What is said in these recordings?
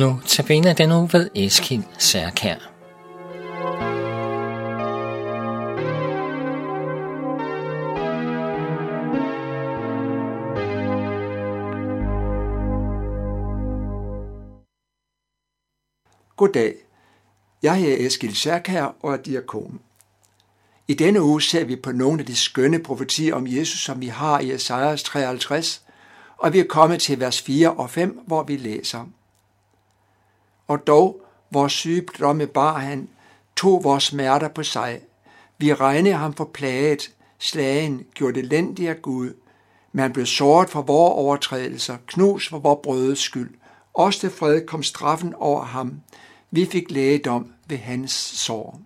Nu tabiner den uge ved Eskild Særkær. Goddag. Jeg er Eskild Særkær og er diakon. I denne uge ser vi på nogle af de skønne profetier om Jesus, som vi har i Esajas 53, og vi er kommet til vers 4 og 5, hvor vi læser – og dog vores sygdomme bar han, tog vores smerter på sig. Vi regnede ham for plaget, slagen, gjorde det lændig af Gud, men han blev såret for vores overtrædelser, knus for vores brødes skyld. Også til fred kom straffen over ham. Vi fik lægedom ved hans sår.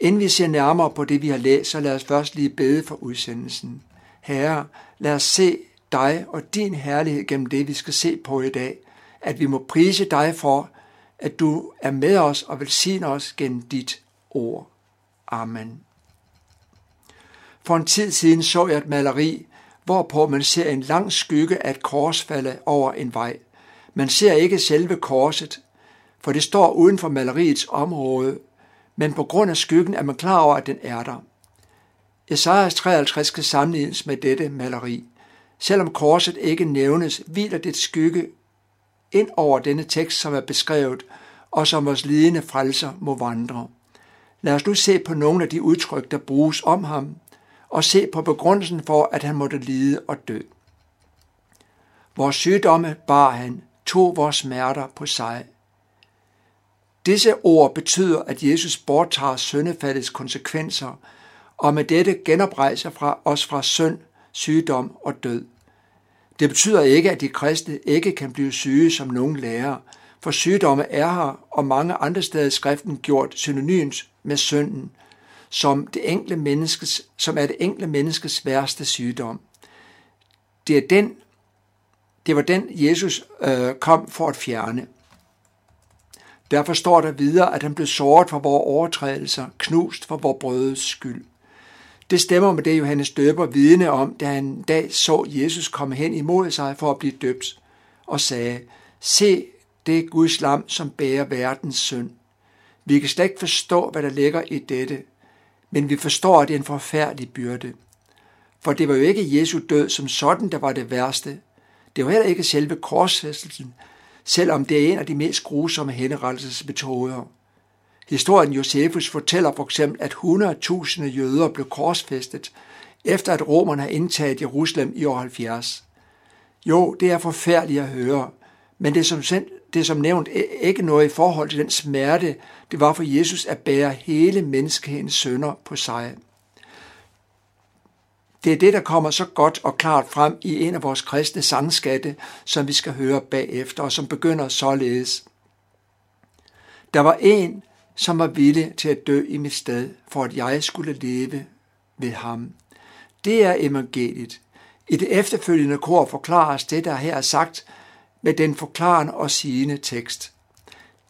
Inden vi ser nærmere på det, vi har læst, så lad os først lige bede for udsendelsen. Herre, lad os se dig og din herlighed gennem det, vi skal se på i dag at vi må prise dig for, at du er med os og velsigner os gennem dit ord. Amen. For en tid siden så jeg et maleri, hvorpå man ser en lang skygge af et kors falde over en vej. Man ser ikke selve korset, for det står uden for maleriets område, men på grund af skyggen er man klar over, at den er der. Esajas 53 skal sammenlignes med dette maleri. Selvom korset ikke nævnes, hviler det skygge ind over denne tekst, som er beskrevet, og som vores lidende frelser må vandre. Lad os nu se på nogle af de udtryk, der bruges om ham, og se på begrundelsen for, at han måtte lide og dø. Vores sygdomme bar han, tog vores smerter på sig. Disse ord betyder, at Jesus borttager syndefaldets konsekvenser, og med dette genoprejser fra os fra synd, sygdom og død. Det betyder ikke, at de kristne ikke kan blive syge som nogen lærer, for sygdomme er her og mange andre steder i skriften gjort synonymt med synden, som, det enkelte menneskes, som er det enkelte menneskes værste sygdom. Det, er den, det var den, Jesus øh, kom for at fjerne. Derfor står der videre, at han blev såret for vores overtrædelser, knust for vores brødes skyld. Det stemmer med det, Johannes døber vidne om, da han en dag så Jesus komme hen imod sig for at blive døbt, og sagde, se, det er Guds lam, som bærer verdens synd. Vi kan slet ikke forstå, hvad der ligger i dette, men vi forstår, at det er en forfærdelig byrde. For det var jo ikke Jesu død som sådan, der var det værste. Det var heller ikke selve korsfæstelsen, selvom det er en af de mest grusomme henrettelsesmetoder. Historien Josefus fortæller for eksempel, at 100.000 jøder blev korsfæstet, efter at romerne har indtaget Jerusalem i år 70. Jo, det er forfærdeligt at høre, men det er som, det er som nævnt ikke noget i forhold til den smerte, det var for Jesus at bære hele menneskehedens sønder på sig. Det er det, der kommer så godt og klart frem i en af vores kristne sangskatte, som vi skal høre bagefter, og som begynder således. Der var en, som var villig til at dø i mit sted, for at jeg skulle leve ved ham. Det er evangeliet. I det efterfølgende kor forklares det, der her er sagt, med den forklarende og sigende tekst.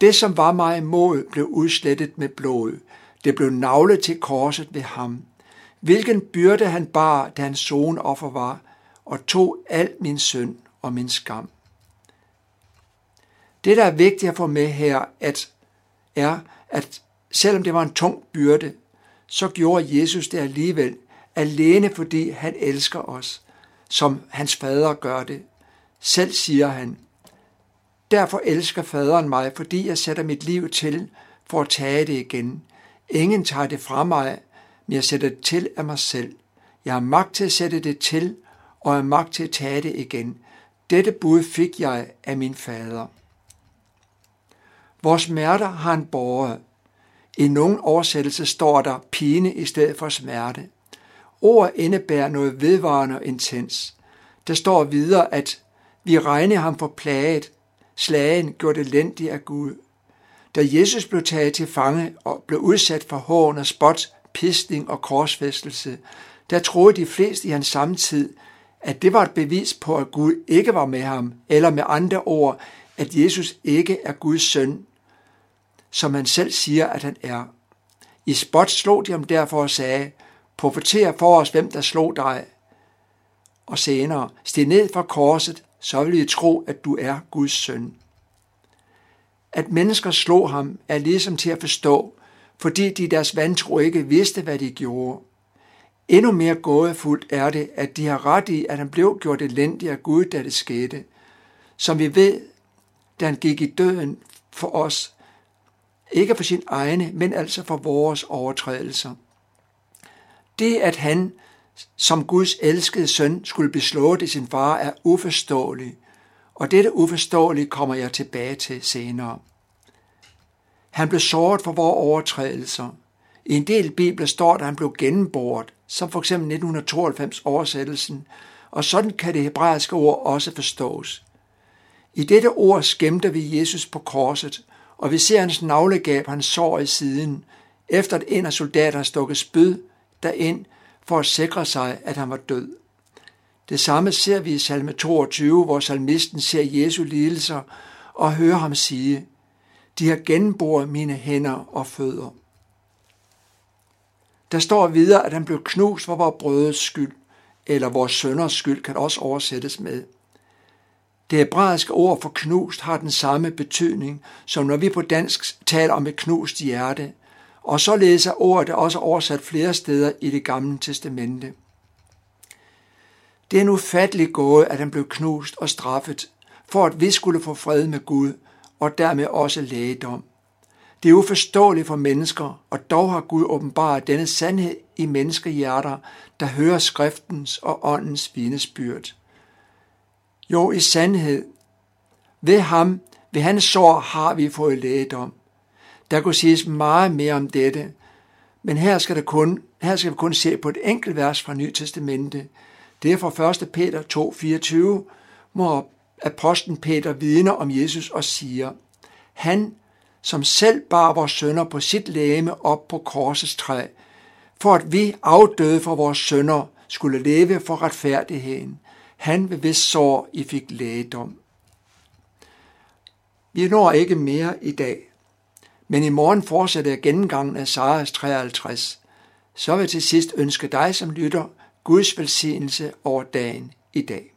Det, som var mig imod, blev udslettet med blod. Det blev navlet til korset ved ham. Hvilken byrde han bar, da hans offer var, og tog al min synd og min skam. Det, der er vigtigt at få med her, at er, at selvom det var en tung byrde, så gjorde Jesus det alligevel, alene fordi han elsker os, som hans fader gør det. Selv siger han, Derfor elsker faderen mig, fordi jeg sætter mit liv til for at tage det igen. Ingen tager det fra mig, men jeg sætter det til af mig selv. Jeg har magt til at sætte det til, og har magt til at tage det igen. Dette bud fik jeg af min fader. Vores smerter har han båret. I nogen oversættelse står der pine i stedet for smerte. Ordet indebærer noget vedvarende og intens. Der står videre, at vi regner ham for plaget, slagen gjorde elendig af Gud. Da Jesus blev taget til fange og blev udsat for hån og spot, pisning og korsfæstelse, der troede de fleste i hans samtid, at det var et bevis på, at Gud ikke var med ham, eller med andre ord, at Jesus ikke er Guds søn, som han selv siger, at han er. I spot slog de ham derfor og sagde, profeter for os, hvem der slog dig. Og senere, stig ned fra korset, så vil I tro, at du er Guds søn. At mennesker slog ham er ligesom til at forstå, fordi de deres vantro ikke vidste, hvad de gjorde. Endnu mere gådefuldt er det, at de har ret i, at han blev gjort elendig af Gud, da det skete. Som vi ved, da han gik i døden for os, ikke for sin egne, men altså for vores overtrædelser. Det, at han som Guds elskede søn skulle beslåde i sin far, er uforståeligt, og dette uforståelige kommer jeg tilbage til senere. Han blev såret for vores overtrædelser. I en del bibler står der, at han blev gennemboret, som for eksempel 1992 oversættelsen, og sådan kan det hebraiske ord også forstås. I dette ord skæmter vi Jesus på korset, og vi ser hans navlegab, han sår i siden, efter at en af soldaterne stukket spyd derind for at sikre sig, at han var død. Det samme ser vi i salme 22, hvor salmisten ser Jesu lidelser og hører ham sige, de har genboret mine hænder og fødder. Der står videre, at han blev knust for vores brødes skyld, eller vores sønders skyld kan også oversættes med. Det hebraiske ord for knust har den samme betydning, som når vi på dansk taler om et knust hjerte, og så er ordet også oversat flere steder i det gamle testamente. Det er en ufattelig gåde, at han blev knust og straffet, for at vi skulle få fred med Gud, og dermed også lægedom. Det er uforståeligt for mennesker, og dog har Gud åbenbart denne sandhed i menneskehjerter, der hører skriftens og åndens vidnesbyrd. Jo, i sandhed, ved ham, ved hans sår har vi fået lægedom. Der kunne siges meget mere om dette, men her skal, der kun, her skal vi kun se på et enkelt vers fra Nye Testamente. Det er fra 1. Peter 2,24, hvor apostlen Peter vidner om Jesus og siger, Han, som selv bar vores sønder på sit læme op på korsets træ, for at vi afdøde for vores sønder skulle leve for retfærdigheden. Han ved hvis sår I fik lægedom. Vi når ikke mere i dag, men i morgen fortsætter jeg gennemgangen af Saras 53. Så vil jeg til sidst ønske dig som lytter Guds velsignelse over dagen i dag.